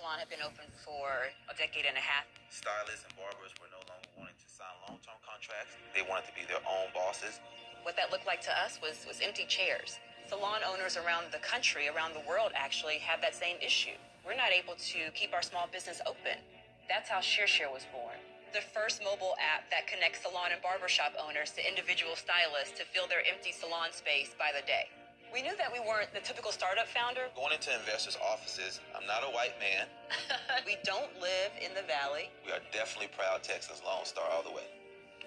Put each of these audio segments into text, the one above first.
Salon had been open for a decade and a half. Stylists and barbers were no longer wanting to sign long-term contracts. They wanted to be their own bosses. What that looked like to us was, was empty chairs. Salon owners around the country, around the world actually, have that same issue. We're not able to keep our small business open. That's how ShearShare was born. The first mobile app that connects salon and barbershop owners to individual stylists to fill their empty salon space by the day. We knew that we weren't the typical startup founder. Going into investors' offices, I'm not a white man. we don't live in the valley. We are definitely proud Texas Lone Star all the way.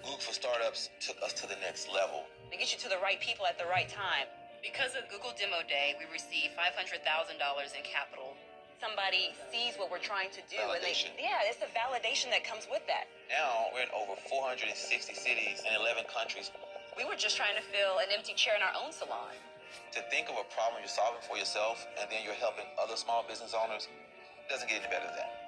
Google for Startups took us to the next level. They get you to the right people at the right time. Because of Google Demo Day, we received $500,000 in capital. Somebody sees what we're trying to do, Validation. and they, yeah, it's the validation that comes with that. Now we're in over 460 cities and 11 countries. We were just trying to fill an empty chair in our own salon. To think of a problem you're solving for yourself and then you're helping other small business owners doesn't get any better than that.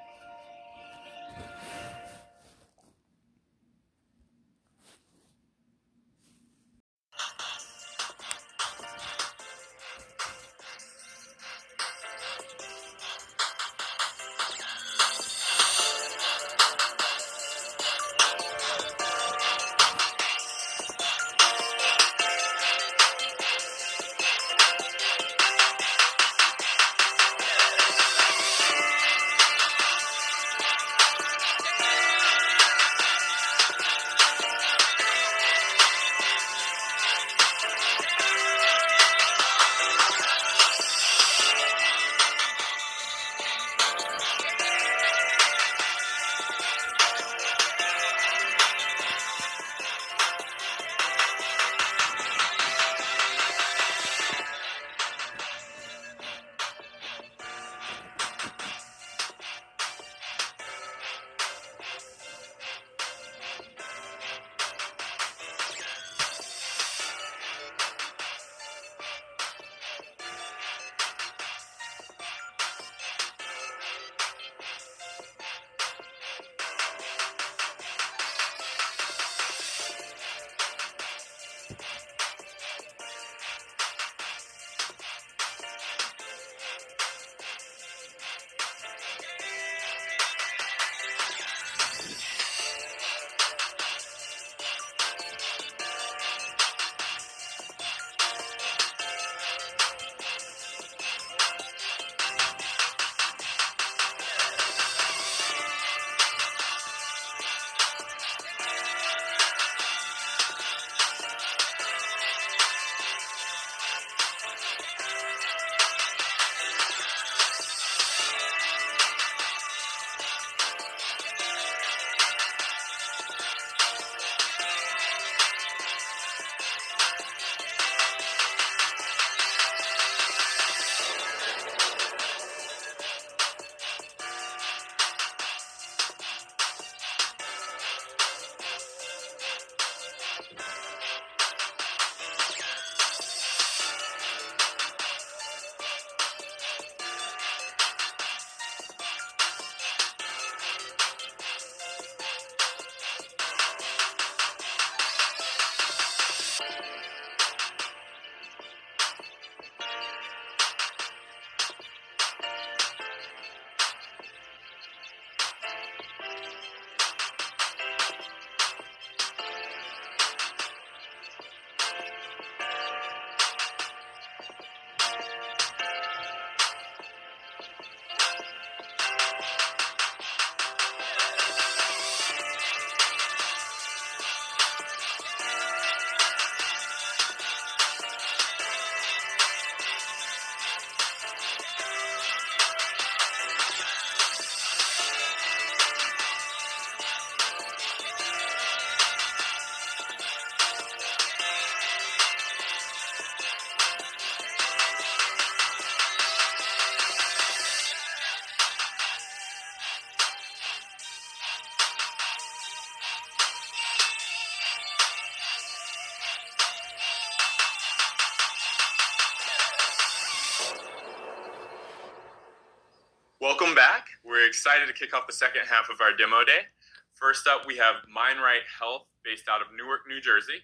Excited to kick off the second half of our demo day. First up, we have MindRight Health based out of Newark, New Jersey.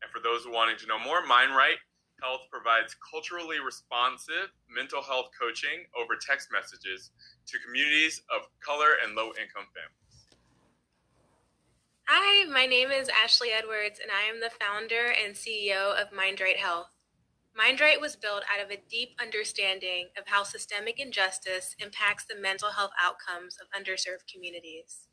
And for those wanting to know more, MindRight Health provides culturally responsive mental health coaching over text messages to communities of color and low income families. Hi, my name is Ashley Edwards, and I am the founder and CEO of MindRight Health. MindRight was built out of a deep understanding of how systemic injustice impacts the mental health outcomes of underserved communities.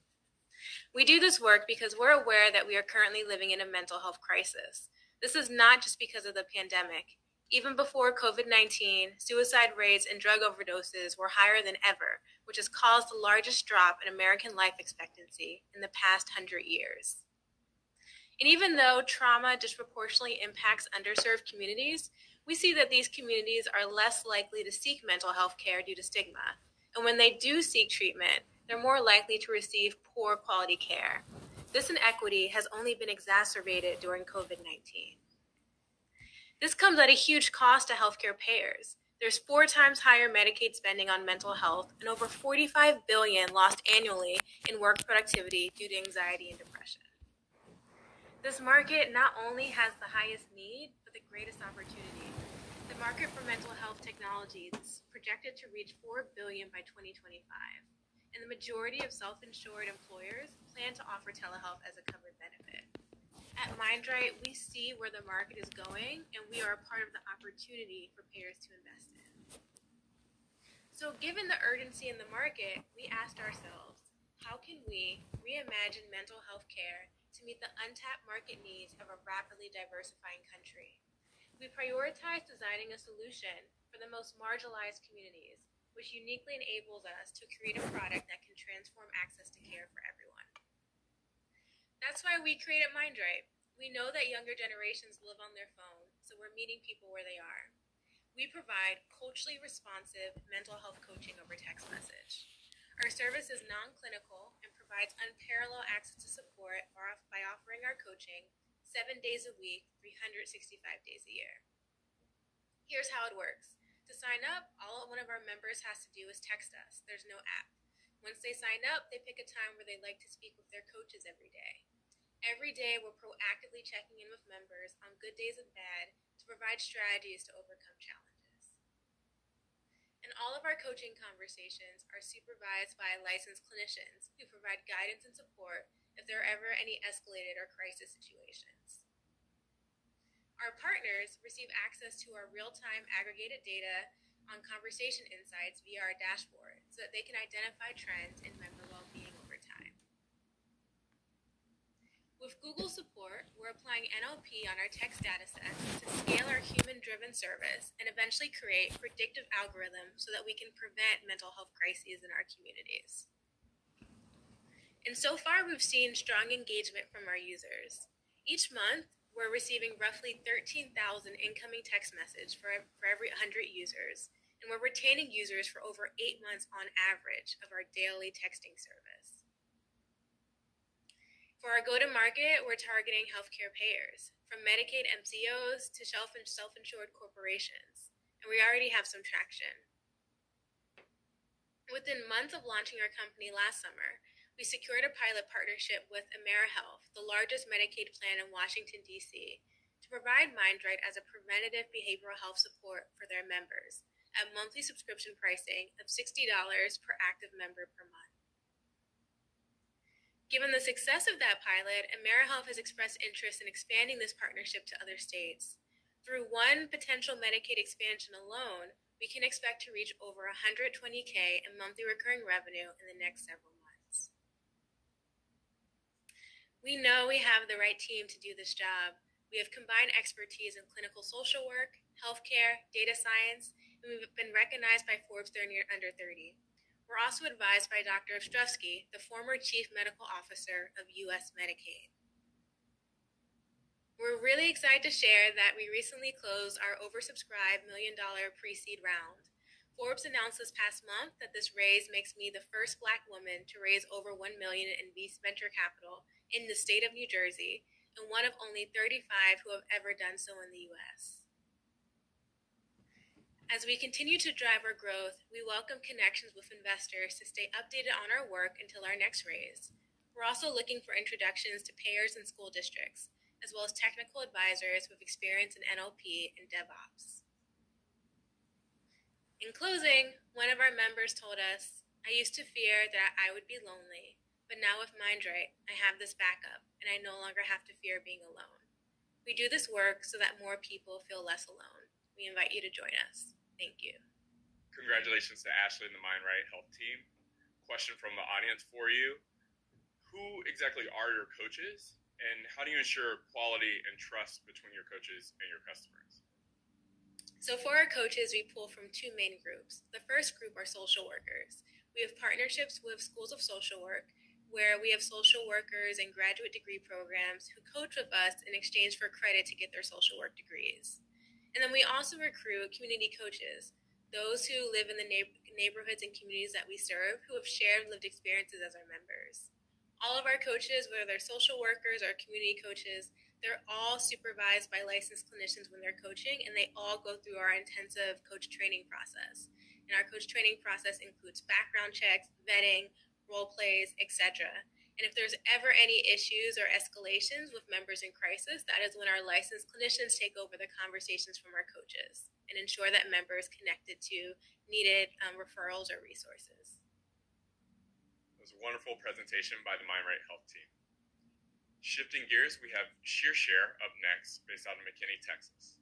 We do this work because we're aware that we are currently living in a mental health crisis. This is not just because of the pandemic. Even before COVID 19, suicide rates and drug overdoses were higher than ever, which has caused the largest drop in American life expectancy in the past hundred years. And even though trauma disproportionately impacts underserved communities, we see that these communities are less likely to seek mental health care due to stigma. And when they do seek treatment, they're more likely to receive poor quality care. This inequity has only been exacerbated during COVID 19. This comes at a huge cost to healthcare payers. There's four times higher Medicaid spending on mental health and over 45 billion lost annually in work productivity due to anxiety and depression. This market not only has the highest need, but the greatest opportunity. The market for mental health technologies is projected to reach 4 billion by 2025, and the majority of self-insured employers plan to offer telehealth as a covered benefit. At MindRight, we see where the market is going, and we are a part of the opportunity for payers to invest in. So, given the urgency in the market, we asked ourselves, how can we reimagine mental health care to meet the untapped market needs of a rapidly diversifying country? We prioritize designing a solution for the most marginalized communities, which uniquely enables us to create a product that can transform access to care for everyone. That's why we created MindRight. We know that younger generations live on their phone, so we're meeting people where they are. We provide culturally responsive mental health coaching over text message. Our service is non clinical and provides unparalleled access to support by offering our coaching seven days a week, 365 days a year. Here's how it works to sign up, all one of our members has to do is text us. There's no app. Once they sign up, they pick a time where they like to speak with their coaches every day. Every day, we're proactively checking in with members on good days and bad to provide strategies to overcome challenges. And all of our coaching conversations are supervised by licensed clinicians who provide guidance and support if there are ever any escalated or crisis situations. Our partners receive access to our real time aggregated data on conversation insights via our dashboard so that they can identify trends in member well being over time. with Google support, we're applying NLP on our text datasets to scale our human driven service and eventually create predictive algorithms so that we can prevent mental health crises in our communities. And so far, we've seen strong engagement from our users. Each month, we're receiving roughly 13,000 incoming text messages for, for every 100 users, and we're retaining users for over eight months on average of our daily texting service. For our go to market, we're targeting healthcare payers, from Medicaid MCOs to self insured corporations, and we already have some traction. Within months of launching our company last summer, we secured a pilot partnership with AmeriHealth, the largest Medicaid plan in Washington, D.C., to provide MindRight as a preventative behavioral health support for their members at monthly subscription pricing of $60 per active member per month. Given the success of that pilot, AmeriHealth has expressed interest in expanding this partnership to other states. Through one potential Medicaid expansion alone, we can expect to reach over 120K in monthly recurring revenue in the next several months. We know we have the right team to do this job. We have combined expertise in clinical social work, healthcare, data science, and we've been recognized by Forbes 30 Under 30. We're also advised by Dr. Ostrowski, the former Chief Medical Officer of U.S. Medicaid. We're really excited to share that we recently closed our oversubscribed million dollar pre seed round. Forbes announced this past month that this raise makes me the first black woman to raise over 1 million in venture capital in the state of New Jersey and one of only 35 who have ever done so in the US. As we continue to drive our growth, we welcome connections with investors to stay updated on our work until our next raise. We're also looking for introductions to payers and school districts, as well as technical advisors with experience in NLP and DevOps. In closing, one of our members told us, I used to fear that I would be lonely, but now with MindRight, I have this backup and I no longer have to fear being alone. We do this work so that more people feel less alone. We invite you to join us. Thank you. Congratulations to Ashley and the MindRight Health team. Question from the audience for you Who exactly are your coaches, and how do you ensure quality and trust between your coaches and your customers? So, for our coaches, we pull from two main groups. The first group are social workers. We have partnerships with schools of social work where we have social workers and graduate degree programs who coach with us in exchange for credit to get their social work degrees. And then we also recruit community coaches, those who live in the neighborhoods and communities that we serve who have shared lived experiences as our members. All of our coaches, whether they're social workers or community coaches, they're all supervised by licensed clinicians when they're coaching, and they all go through our intensive coach training process. And our coach training process includes background checks, vetting, role plays, etc. And if there's ever any issues or escalations with members in crisis, that is when our licensed clinicians take over the conversations from our coaches and ensure that members connected to needed um, referrals or resources. It was a wonderful presentation by the MindRight Health team. Shifting gears, we have ShearShare up next, based out of McKinney, Texas.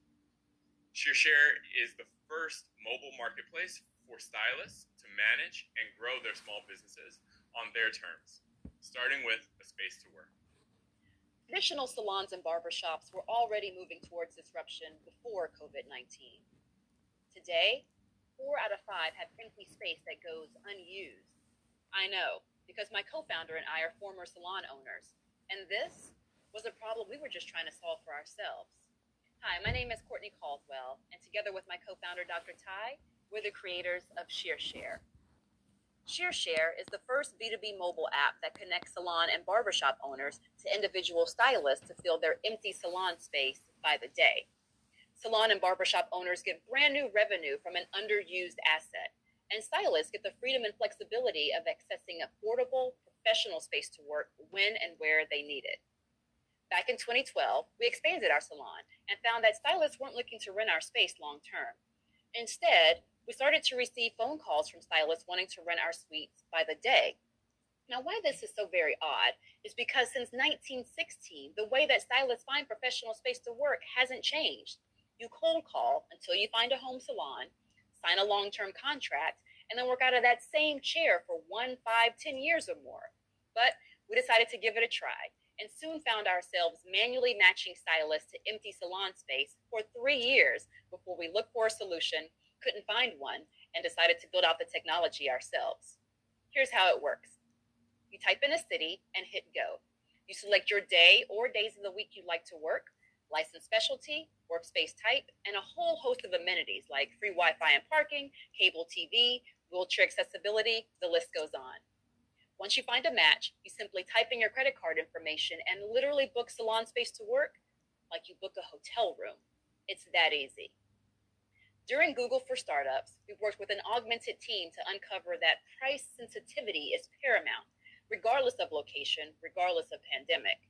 ShearShare is the first mobile marketplace for stylists to manage and grow their small businesses on their terms, starting with a space to work. Traditional salons and barbershops were already moving towards disruption before COVID 19. Today, four out of five have empty space that goes unused. I know, because my co founder and I are former salon owners, and this was a problem we were just trying to solve for ourselves. Hi, my name is Courtney Caldwell, and together with my co founder, Dr. Ty, we're the creators of ShearShare. ShearShare is the first B2B mobile app that connects salon and barbershop owners to individual stylists to fill their empty salon space by the day. Salon and barbershop owners get brand new revenue from an underused asset, and stylists get the freedom and flexibility of accessing affordable professional space to work when and where they need it. Back in 2012, we expanded our salon and found that stylists weren't looking to rent our space long term. Instead, we started to receive phone calls from stylists wanting to rent our suites by the day. Now, why this is so very odd is because since 1916, the way that stylists find professional space to work hasn't changed. You cold call until you find a home salon, sign a long term contract, and then work out of that same chair for one, five, ten years or more. But we decided to give it a try and soon found ourselves manually matching stylists to empty salon space for three years before we looked for a solution couldn't find one and decided to build out the technology ourselves. Here's how it works you type in a city and hit go. You select your day or days of the week you'd like to work, license specialty, workspace type, and a whole host of amenities like free Wi Fi and parking, cable TV, wheelchair accessibility, the list goes on. Once you find a match, you simply type in your credit card information and literally book salon space to work like you book a hotel room. It's that easy. During Google for Startups, we've worked with an augmented team to uncover that price sensitivity is paramount, regardless of location, regardless of pandemic.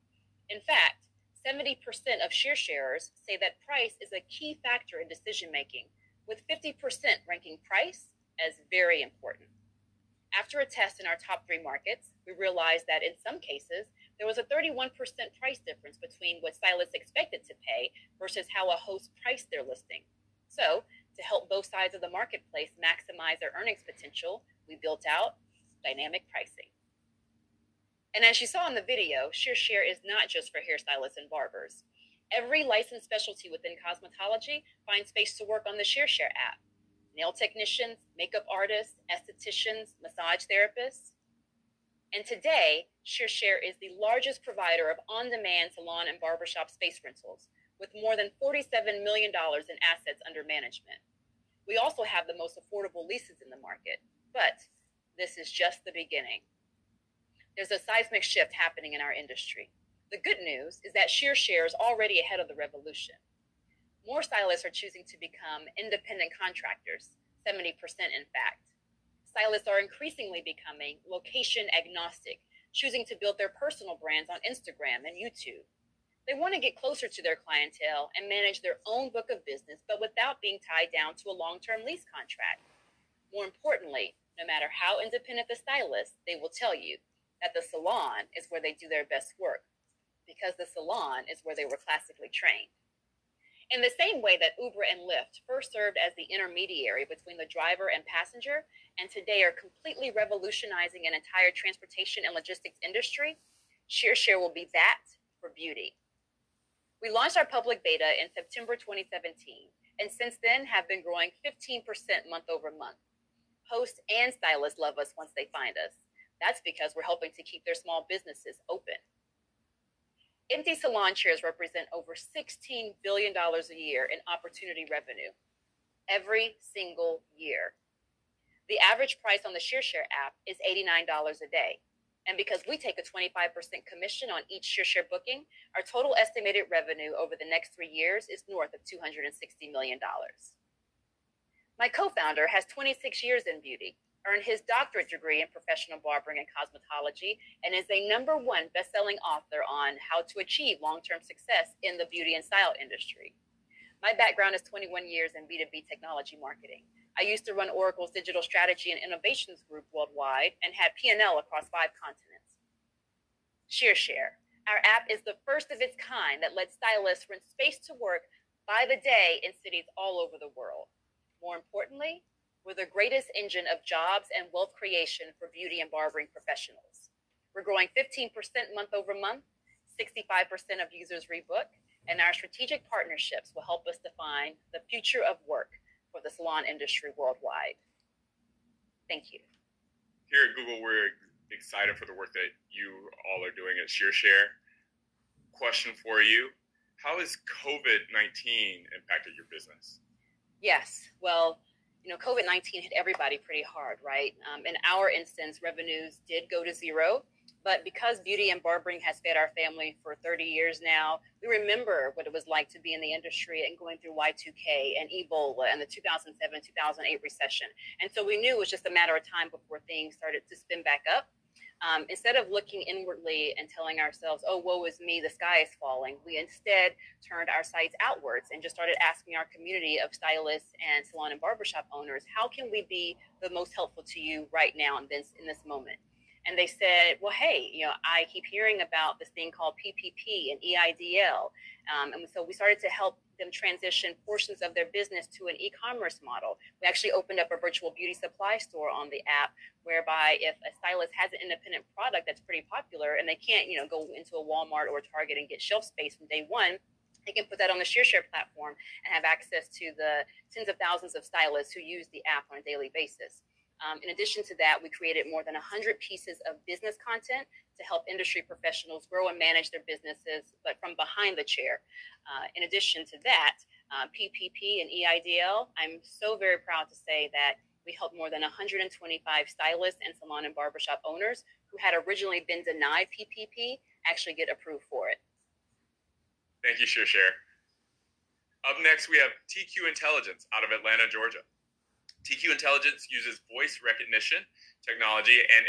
In fact, 70% of share sharers say that price is a key factor in decision making, with 50% ranking price as very important. After a test in our top three markets, we realized that in some cases, there was a 31% price difference between what stylists expected to pay versus how a host priced their listing. So, to help both sides of the marketplace maximize their earnings potential, we built out dynamic pricing. And as you saw in the video, ShearShare is not just for hairstylists and barbers. Every licensed specialty within cosmetology finds space to work on the ShearShare app. Nail technicians, makeup artists, estheticians, massage therapists. And today, ShearShare is the largest provider of on demand salon and barbershop space rentals, with more than $47 million in assets under management. We also have the most affordable leases in the market, but this is just the beginning. There's a seismic shift happening in our industry. The good news is that ShearShare is already ahead of the revolution. More stylists are choosing to become independent contractors, 70% in fact. Stylists are increasingly becoming location agnostic, choosing to build their personal brands on Instagram and YouTube. They want to get closer to their clientele and manage their own book of business, but without being tied down to a long term lease contract. More importantly, no matter how independent the stylist, they will tell you that the salon is where they do their best work because the salon is where they were classically trained. In the same way that Uber and Lyft first served as the intermediary between the driver and passenger, and today are completely revolutionizing an entire transportation and logistics industry, ShearShare will be that for beauty. We launched our public beta in September 2017, and since then have been growing 15% month over month. Hosts and stylists love us once they find us. That's because we're helping to keep their small businesses open. Empty salon chairs represent over $16 billion a year in opportunity revenue every single year. The average price on the ShearShare app is $89 a day. And because we take a 25% commission on each ShearShare booking, our total estimated revenue over the next three years is north of $260 million. My co founder has 26 years in beauty earned his doctorate degree in professional barbering and cosmetology, and is a number one best-selling author on how to achieve long-term success in the beauty and style industry. My background is 21 years in B2B technology marketing. I used to run Oracle's digital strategy and innovations group worldwide and had P&L across five continents. ShearShare. Our app is the first of its kind that lets stylists rent space to work by the day in cities all over the world. More importantly, we're the greatest engine of jobs and wealth creation for beauty and barbering professionals. We're growing 15% month over month, 65% of users rebook, and our strategic partnerships will help us define the future of work for the salon industry worldwide. Thank you. Here at Google, we're excited for the work that you all are doing at ShearShare. Question for you How has COVID 19 impacted your business? Yes. Well, you know, COVID 19 hit everybody pretty hard, right? Um, in our instance, revenues did go to zero. But because beauty and barbering has fed our family for 30 years now, we remember what it was like to be in the industry and going through Y2K and Ebola and the 2007 2008 recession. And so we knew it was just a matter of time before things started to spin back up. Um, instead of looking inwardly and telling ourselves, oh, woe is me, the sky is falling, we instead turned our sights outwards and just started asking our community of stylists and salon and barbershop owners, how can we be the most helpful to you right now in this, in this moment? And they said, well, hey, you know, I keep hearing about this thing called PPP and EIDL. Um, and so we started to help them transition portions of their business to an e-commerce model. We actually opened up a virtual beauty supply store on the app whereby if a stylist has an independent product that's pretty popular and they can't, you know, go into a Walmart or Target and get shelf space from day one, they can put that on the ShearShare platform and have access to the tens of thousands of stylists who use the app on a daily basis. Um, in addition to that, we created more than 100 pieces of business content to help industry professionals grow and manage their businesses, but from behind the chair. Uh, in addition to that, uh, PPP and EIDL, I'm so very proud to say that we helped more than 125 stylists and salon and barbershop owners who had originally been denied PPP actually get approved for it. Thank you, ShearShare. Up next, we have TQ Intelligence out of Atlanta, Georgia. TQ Intelligence uses voice recognition technology and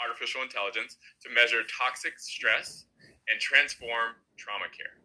artificial intelligence to measure toxic stress and transform trauma care.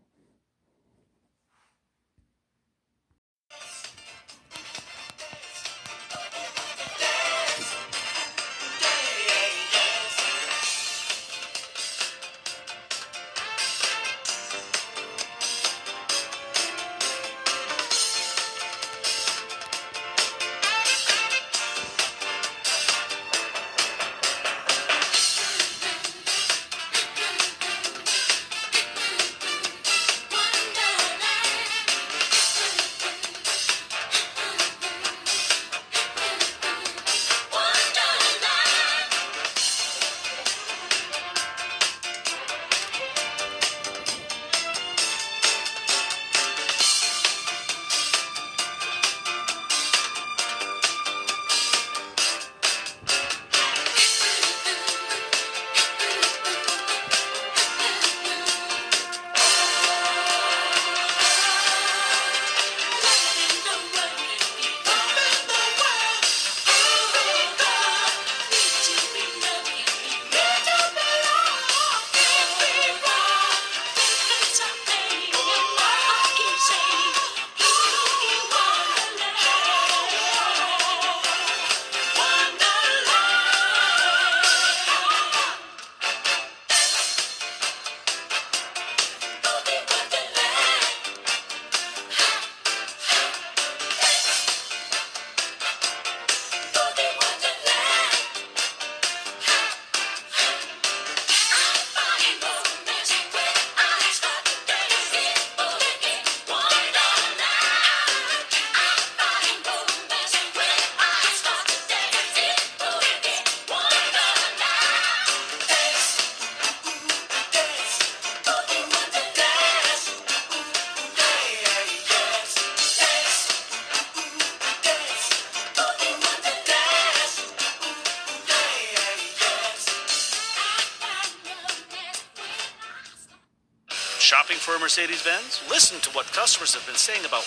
Listen to what customers have been saying about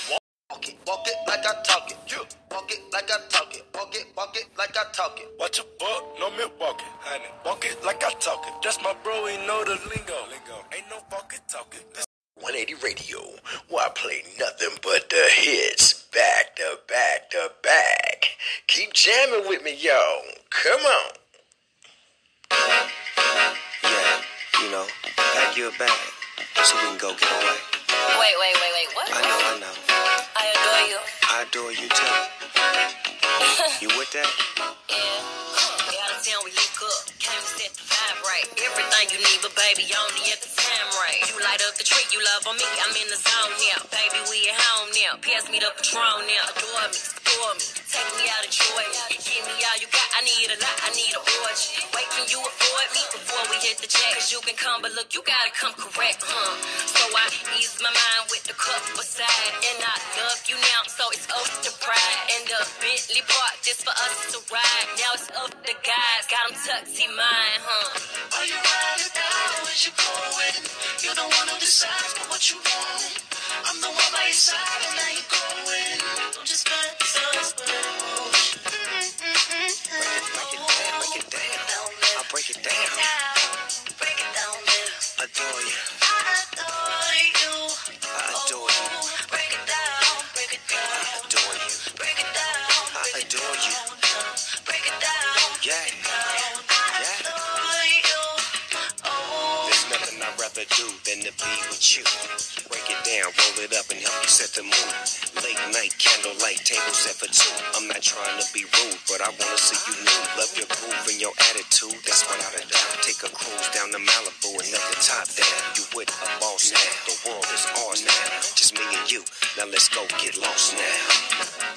Wait, wait, wait, what? I know, I know. I adore you. I adore you too. you with that? Yeah. Out of town, we link up. Came to set the vibe right. Everything you need, but baby, only at the time right. You light up the tree, you love on me. I'm in the zone now. Baby, we at home now. Pass me the Patron now. Adore me, adore me. Take me out of joy. Me all you got. I need a lot, I need a orgy. Wait, can you afford me before we hit the jack? Cause you can come, but look, you gotta come correct, huh? So I ease my mind with the cup beside. And I love you now, so it's up to pride. And the Bentley park just for us to ride. Now it's up to guys, got them tucksy mine, huh? Are you riding down as you going? You're the one who decides what you want. I'm the one by your side, and now you're going. Don't just let us Break I'll break it down. Break it down, baby. Adore you. I adore you. I adore do than to be with you. Break it down, roll it up, and help you set the mood. Late night candlelight table set for two. I'm not trying to be rude, but I wanna see you nude. Love your groove and your attitude, that's without a doubt. Take a cruise down to Malibu and let the top down. You with a boss now, the world is ours now. Just me and you, now let's go get lost now.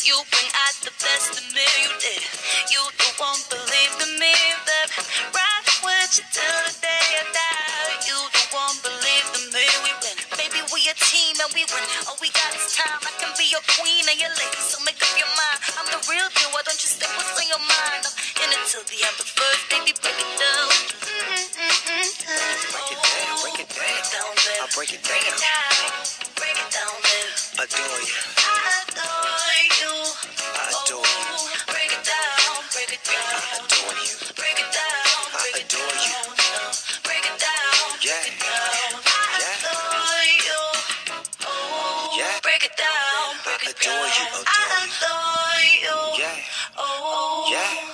You bring out the best in me, you did. You the one believe in me, babe. Right with you till the day I die. You the one believe in me, we win. Baby, we a team and we win. All we got is time. I can be your queen and your lady, so make up your mind. I'm the real deal. Why don't you stay what's on your mind? I'm in it till the end, but first, baby, break it down. Break it down, break it down. I'll break it Break it down. break it down, babe. Adore you. I adore you. I adore you. Oh, break it down, break it down. I adore you. Break it down, break I it adore you, down. adore I you. adore you. Yeah. Oh, Yeah.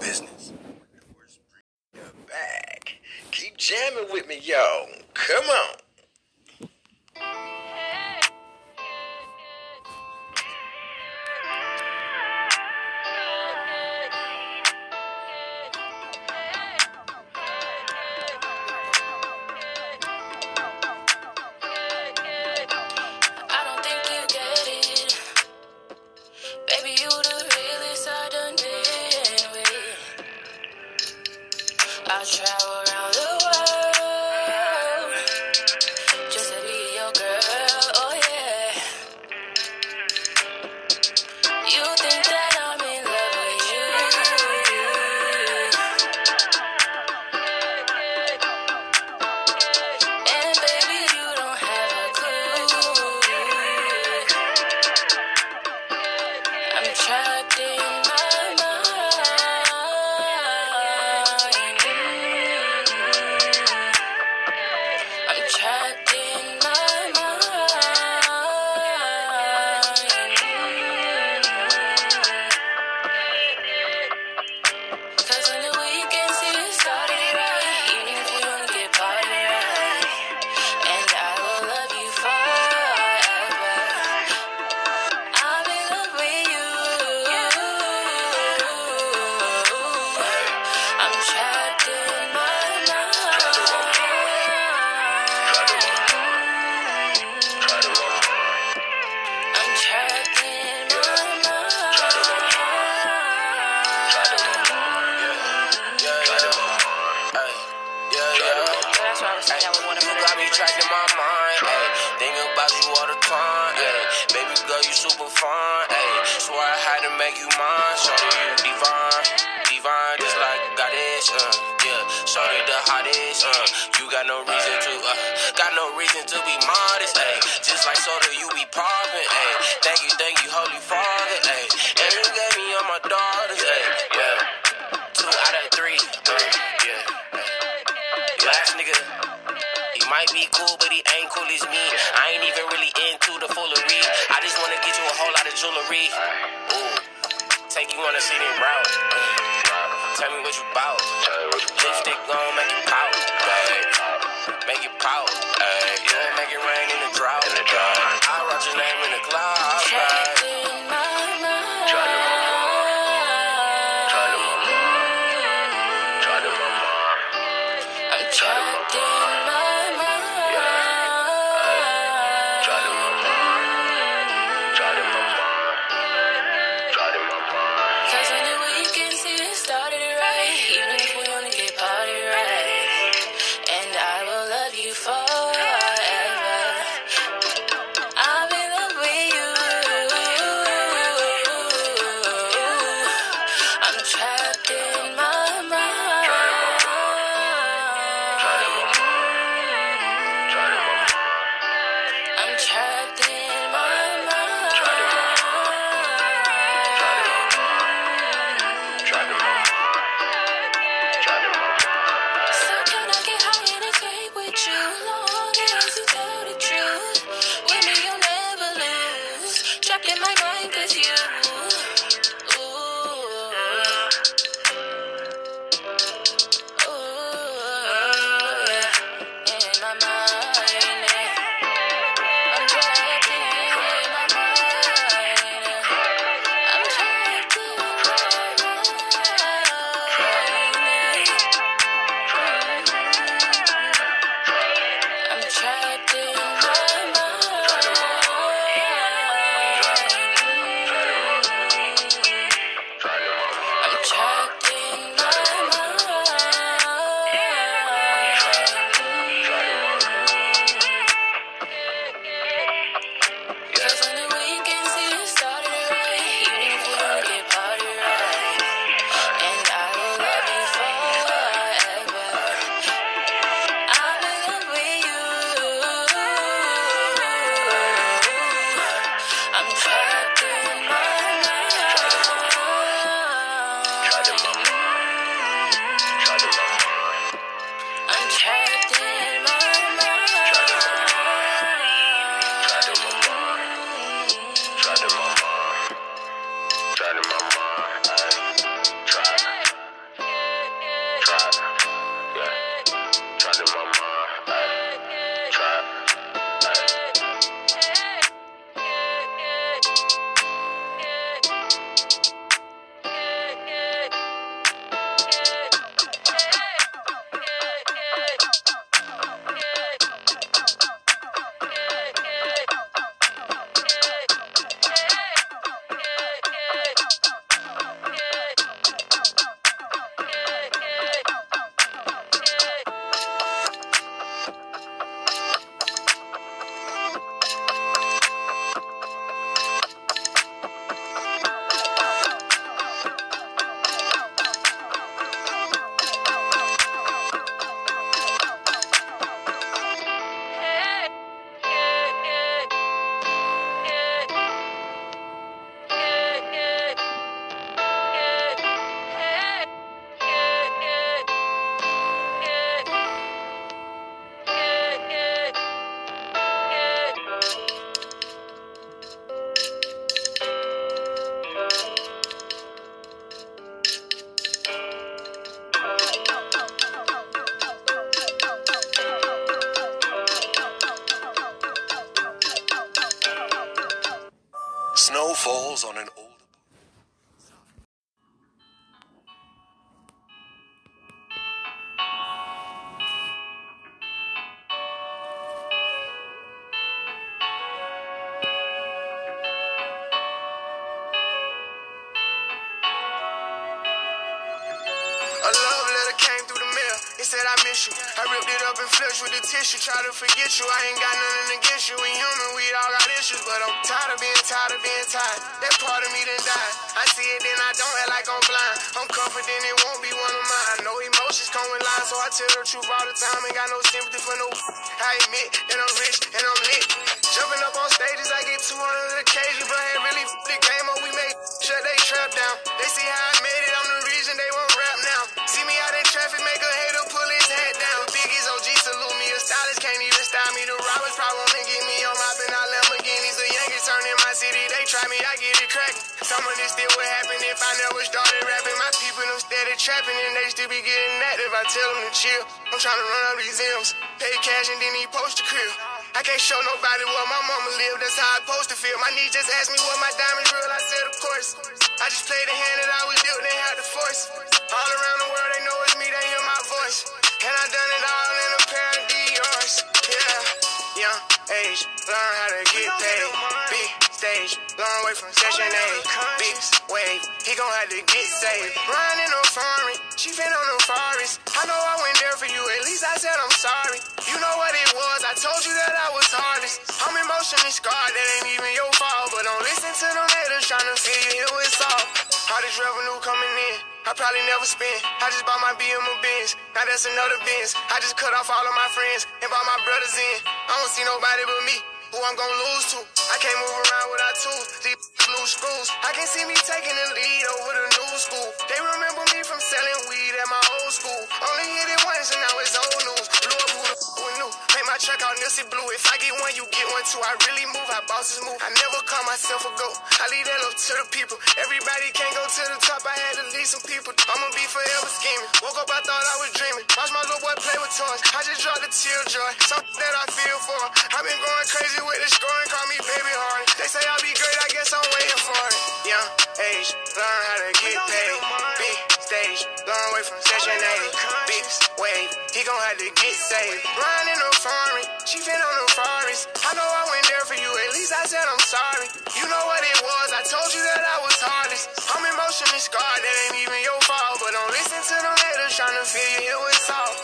Business. Back. Keep jamming with me, y'all. Come on. You super fine. Ay. Swear I had to make you mine. Shorty, you divine. Divine, just like goddess. Uh. Yeah, shorty the hottest. Uh. You got no reason to, uh. Got no reason to be modest. Ay. Just like soda, you be popping. Ay. Thank you, thank you, Holy Father. Ay. And you gave me all my daughters. Ay. Yeah. Two out of three. Yeah. Last nigga, he might be cool, but he ain't cool as me. I you on a city route. Tell me what you bout. Lipstick gon' make you pout. Ay. Make you pout. Ay. Yeah, make it rain in the drought. I wrote your name in the clouds. Ay. Falls on an old. A love letter came through the mail. It said I miss you. I ripped it up and flushed with the tissue. Try to forget you. I ain't got nothing issues, but I'm tired of being tired of being tired. That part of me done died. I see it, then I don't act like I'm blind. I'm confident it won't be one of mine. No emotions come with lies, so I tell the truth all the time. Ain't got no sympathy for no. I admit that I'm rich and I'm lit. Jumping up on stages, I get 200 occasions, but I ain't really the game cracked. Some of this still would happen if I never started rapping. My people them steady trapping and they still be getting active. I tell them to chill. I'm trying to run up these M's. Pay cash and then he post the crib. I can't show nobody where my mama lived. That's how I supposed to feel. My niece just asked me what my diamonds real. I said, of course. I just played the hand that I was dealt. They had the force. All around the world, they know it's me. They hear my voice. And I done it all in a pair of Dior's. Yeah, young age, learn how to get paid. Stage, long way from Section 8. Big wave, he gon' have to get saved. Riding on foreign, she been on the forest. I know I went there for you, at least I said I'm sorry. You know what it was, I told you that I was hardest. I'm emotionally scarred, that ain't even your fault. But don't listen to them haters tryna feel you here with salt. Hardest revenue coming in. I probably never spend. I just bought my BM of Benz. Now that's another Benz. I just cut off all of my friends and bought my brothers in. I don't see nobody but me. Who I'm gonna lose to? I can't move around without two These blue screws. I can see me taking the lead over the new school. They remember me from selling weed at my old school. Only hit it once and now it's old news. Blew up who the f- knew. My truck out Nipsey Blue. If I get one, you get one too. I really move how bosses move. I never call myself a goat. I leave that up to the people. Everybody can't go to the top. I had to leave some people. I'ma be forever scheming. Woke up, I thought I was dreaming. Watch my little boy play with toys. I just dropped the tear joy. Something that I feel for. I've been going crazy with the scoring. Call me baby hard. They say I'll be great. I guess I'm waiting for it. Young age, learn how to get paid. Big stage, long way from Section 8. Big wave, he gon' have to get saved. Riding on foreign, she been on the forest. I know I went there for you, at least I said I'm sorry. You know what it was, I told you that I was hardest. I'm emotionally scarred, that ain't even your fault. But don't listen to them haters tryna feel you here with salt.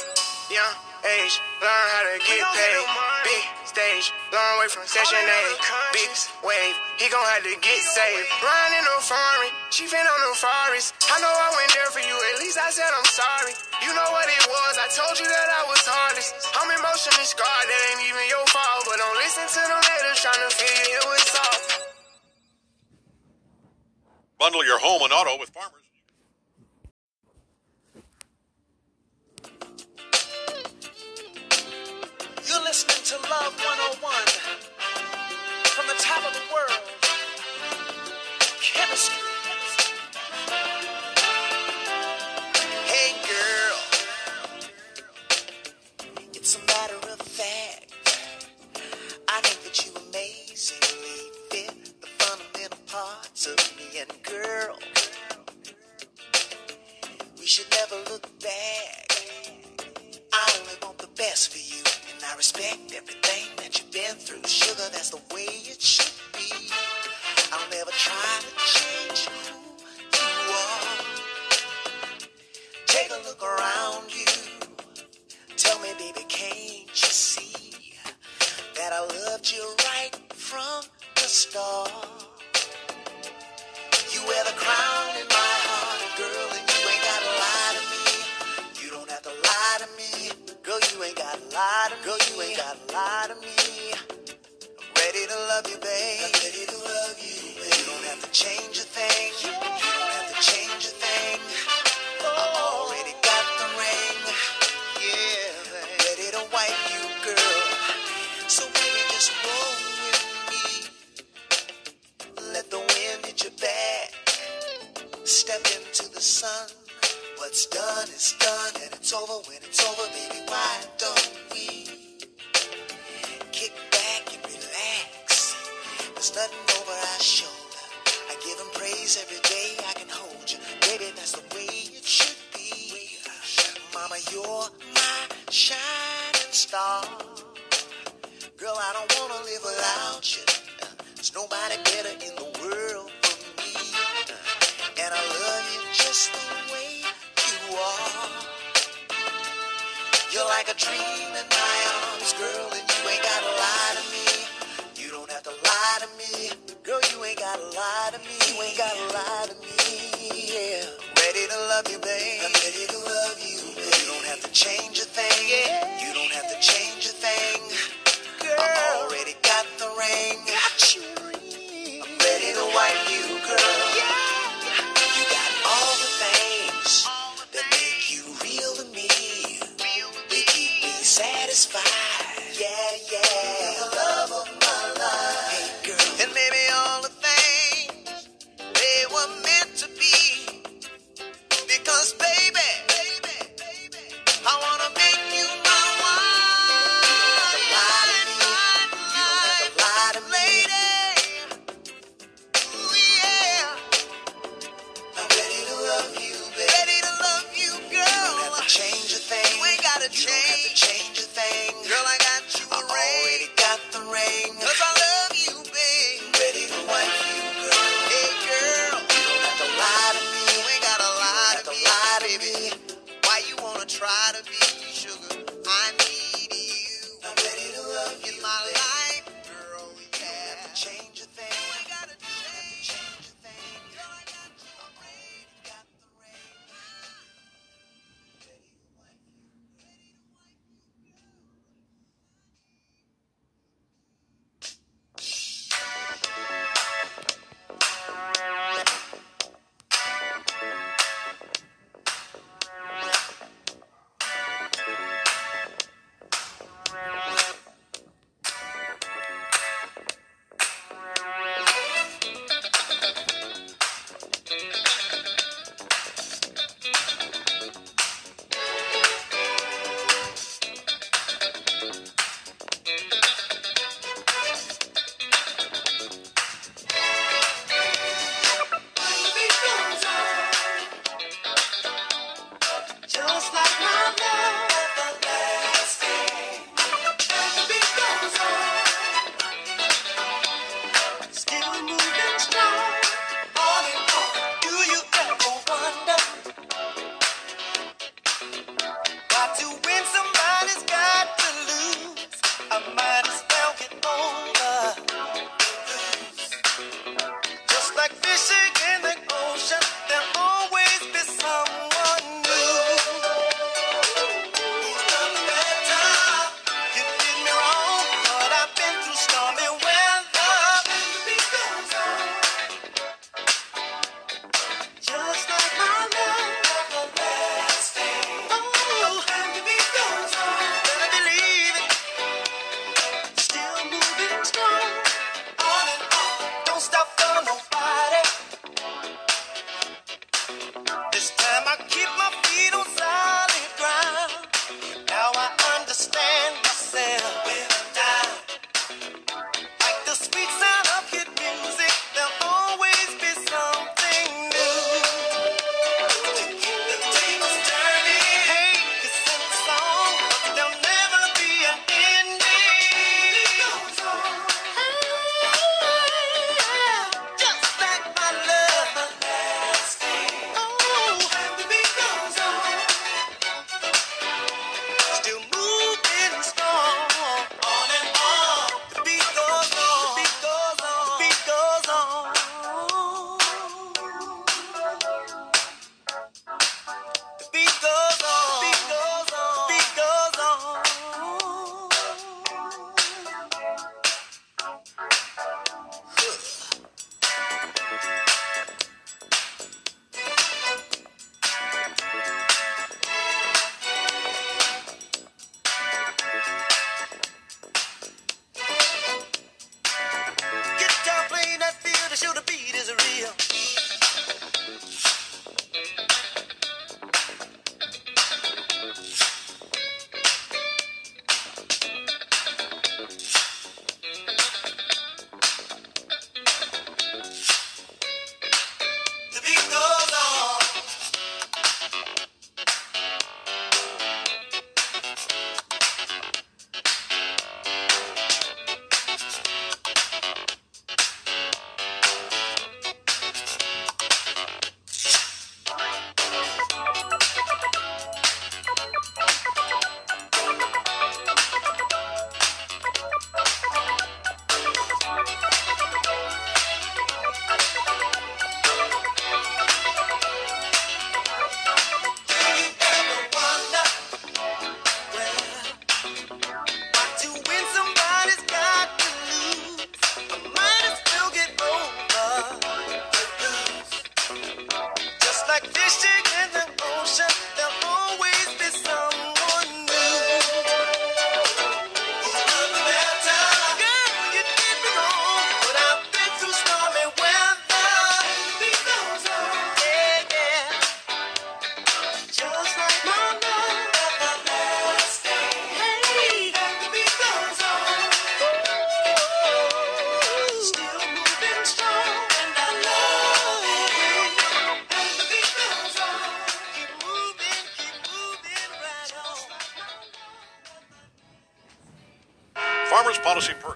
Young age, learn how to get paid. Big stage, long way from Section 8. Big wave, he gon' have to get saved. Riding on foreign, been on the forest. I know I went there for you, at least I said I'm sorry. You know what it was, I told you that I was hardest. I'm emotionally scarred, that ain't even your fault. But don't listen to them haters tryna feel you here with salt. Bundle your home and auto with Farmers. Listening to Love 101 from the top of the world. Chemistry. Hey girl, it's a matter of fact. I think that you amazingly fit the fundamental parts of me, and girl, we should never look back. I only want the best for you, I respect everything that you've been through. Sugar, that's the way it should be. I'll never try to change who you are. Take a look around you. Tell me, baby, can't you see that I loved you right from the start? You wear the crown in my lie to me. Girl, you ain't gotta lie to me. I'm ready to love you, babe.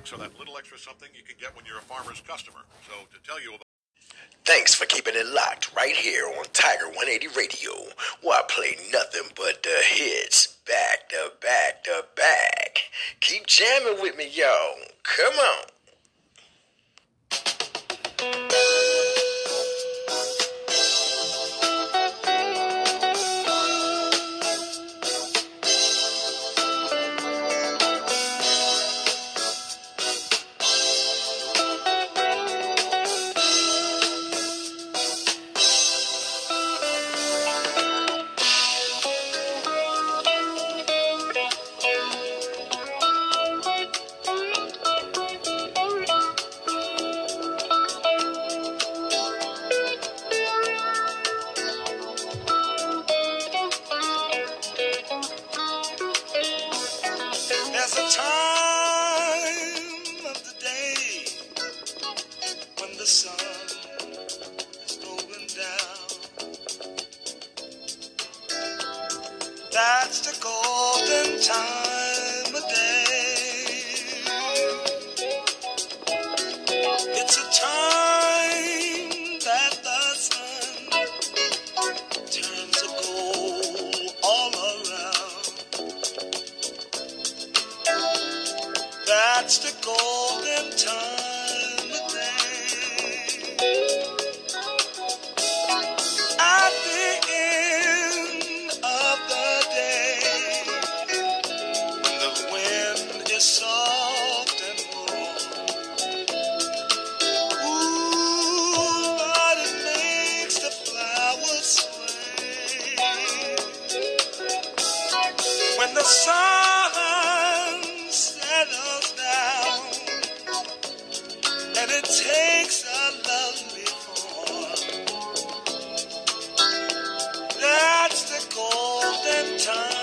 Perks are that little extra something you can get when you're a farmer's customer. So to tell you about Thanks for keeping it locked right here on Tiger 180 Radio, where I play nothing but the hits back to back to back. Keep jamming with me, y'all. Come on. And it takes a form. That's the golden time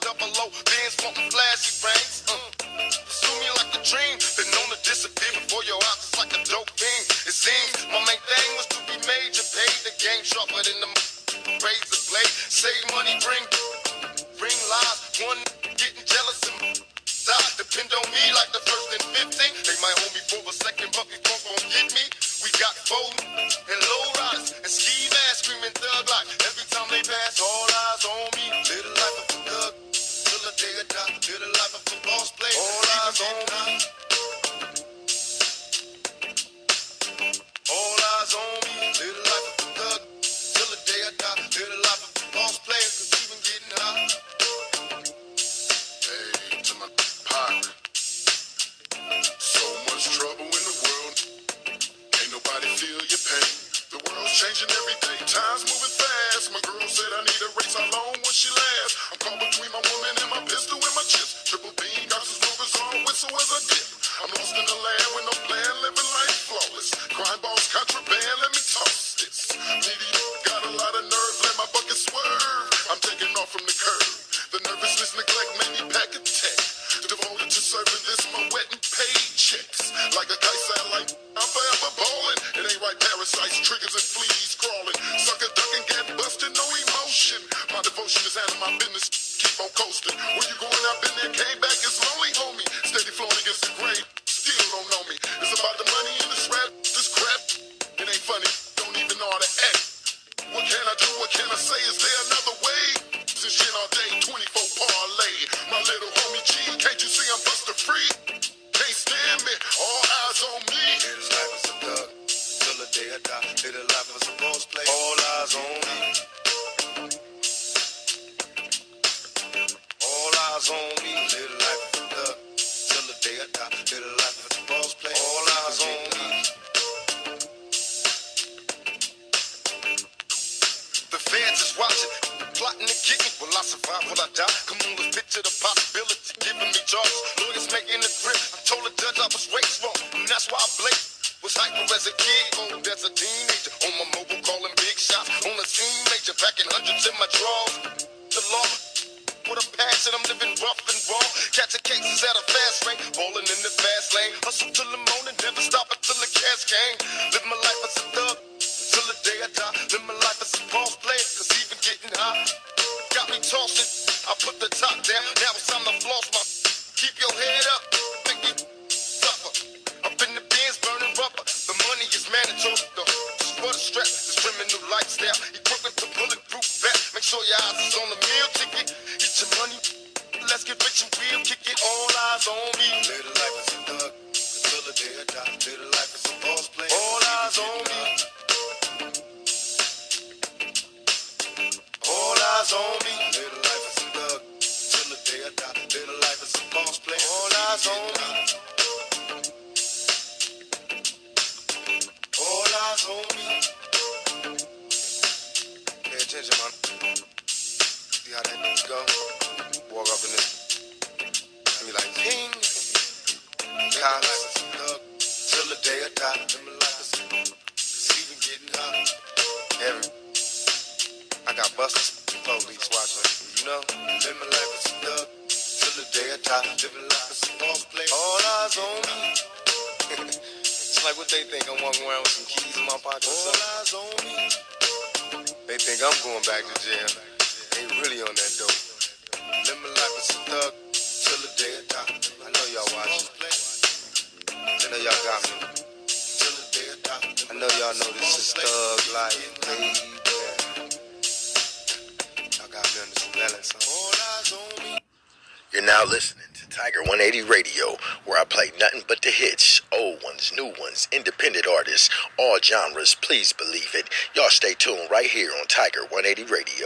double O bands pumping flashy rings. Pursue uh. me like a dream, been known to disappear before your eyes, it's like a dope beam. It seems my main thing was to be major, pay the game sharper than the razor blade. Save money, bring die. Come on, let's picture the possibility giving me charges. Lawyers making the grip. I told the judge I was raised wrong, and that's why I blame. Was hyper as a kid, old as a teenager. On my mobile calling big shots, on a teenager, major, packing hundreds in my drawers. The law here on Tiger 180 Radio.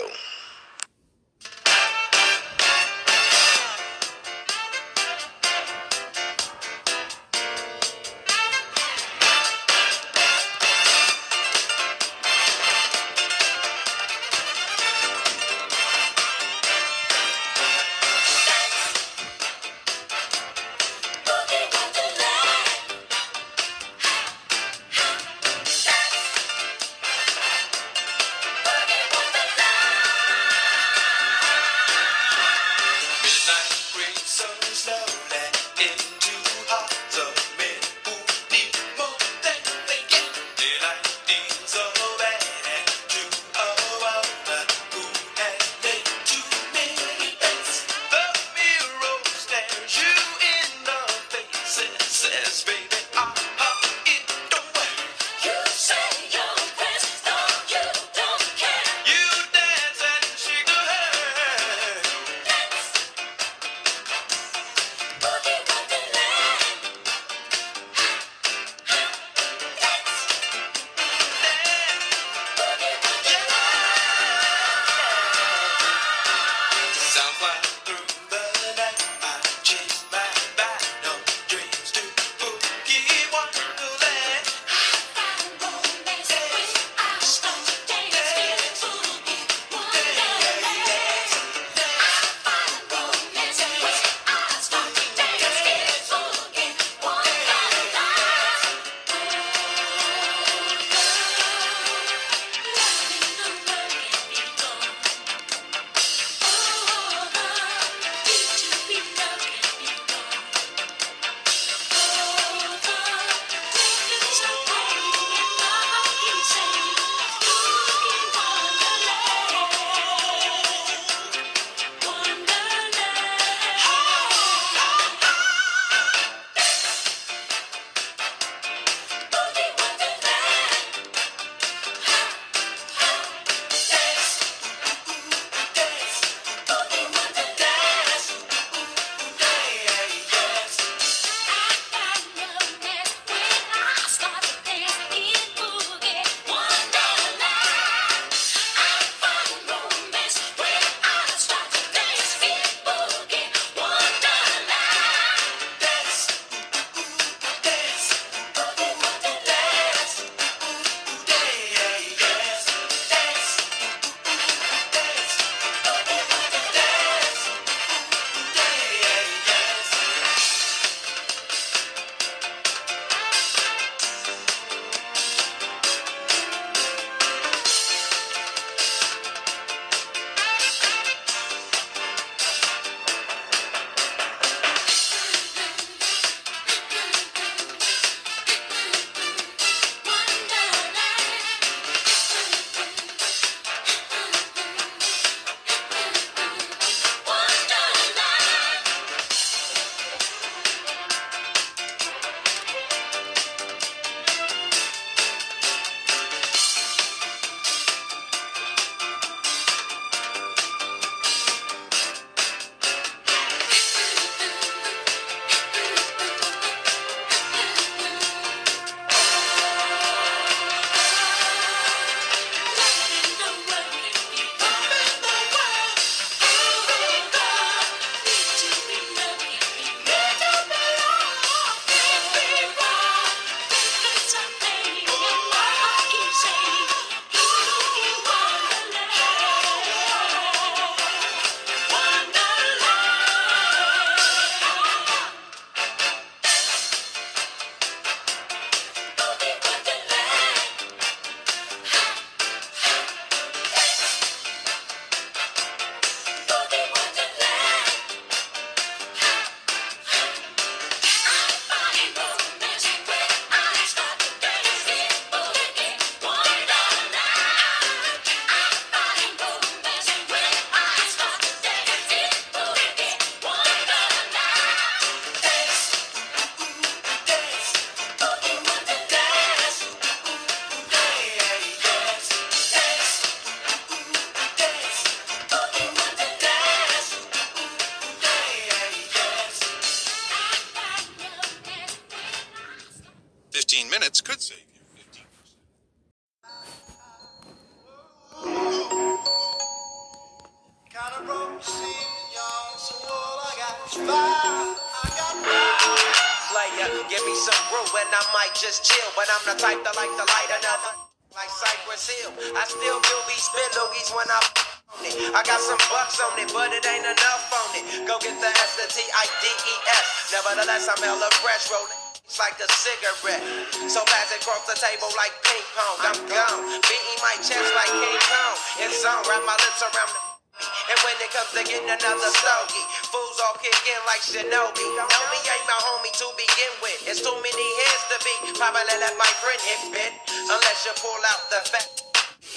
Nevertheless, I'm hella fresh, rolling. It's like a cigarette. So fast it across the table like ping pong. I'm gone. Beating my chest like King Kong. It's on. Wrap my lips around the and when it comes to getting another stogie, fools all kick in like Shinobi. Know me ain't my homie to begin with. It's too many hands to be. Probably let my friend hit bit. Unless you pull out the fat.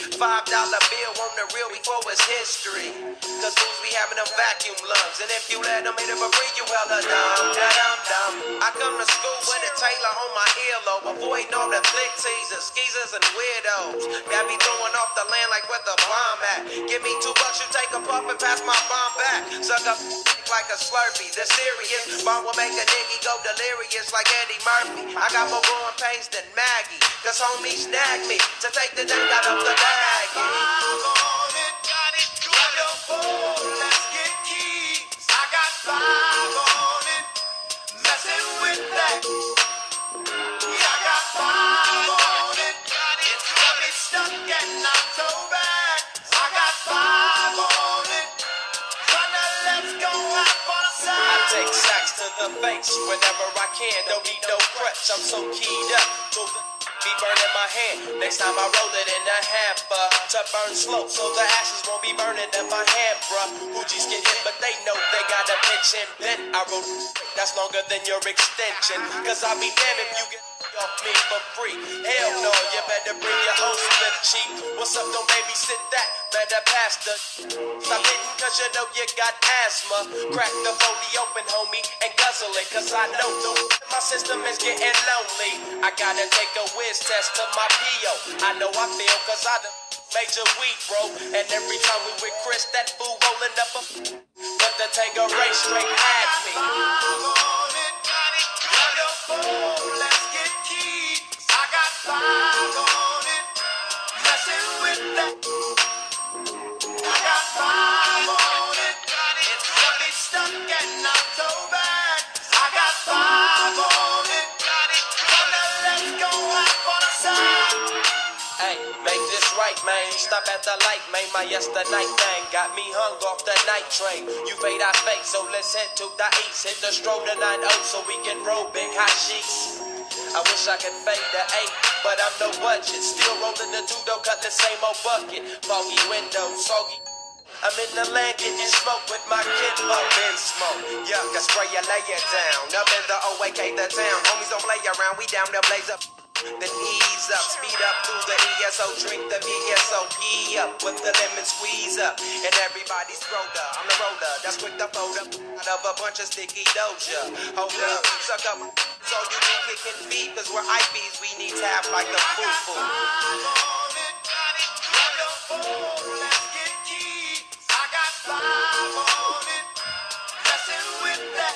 Five dollar bill on the real before it's history. Cause fools be having them vacuum lungs. And if you let them hit it for free, you hella dumb. Da dum dum. I come to school with a Taylor on my earlobe. Avoiding all the flick teasers, skeezers, and weirdos. Got me throwing off the land like where the bomb at. Give me two bucks, you take a puff and pass my bomb back. Suck up like a slurpee. The serious bomb will make a nigga go delirious like Eddie Murphy. I got more growing pains than Maggie. Cause homies snagged me to take the dang out of the bag. Take sacks to the face whenever I can. Don't need no crutch, I'm so keyed up. Be burning my hand. Next time I roll it in a hamper to burn slow, so the ashes won't be burning in my hand, bruh. Hoogies get hit, but they know they got a pitch and bent. I roll that's longer than your extension. Cause I'll be damned if you get off me for free. Hell no, you better bring your own slip cheap. What's up, don't babysit that. Better pass the Stop hitting cause you know you got asthma. Crack the 40 open, homie, and guzzle it. Cause I know the my system is getting lonely. I gotta take a whiz test to my PO. I know I feel cause I done major weed, bro. And every time we with Chris, that fool rolling up a but the Tanqueray straight had me. Let's get five on it. Messing with that. I got five right, man. Stop at the light, man. My yesterday thing got me hung off the night train. You fade, I fake, so let's head to the east. Hit the stroll to 9 so we can roll big hot sheets. I wish I could fade the eight, but I'm no budget. Still rolling the two though, cut the same old bucket. Foggy windows, soggy. I'm in the land getting smoke with my kid up in smoke. Yuck, I spray you, lay it down. Up in the OAK, the town. Homies don't play around, we down there blaze up. Then ease up, speed up through the ESO, drink the VSOP up with the lemon squeeze up. And everybody's roller, I'm the roller, that's quick to fold up out of a bunch of sticky doja. Hold up, suck up, so you be kicking feet, cause we're IBs, we need have like a foo-foo. Get. I got five on it. Messing with that.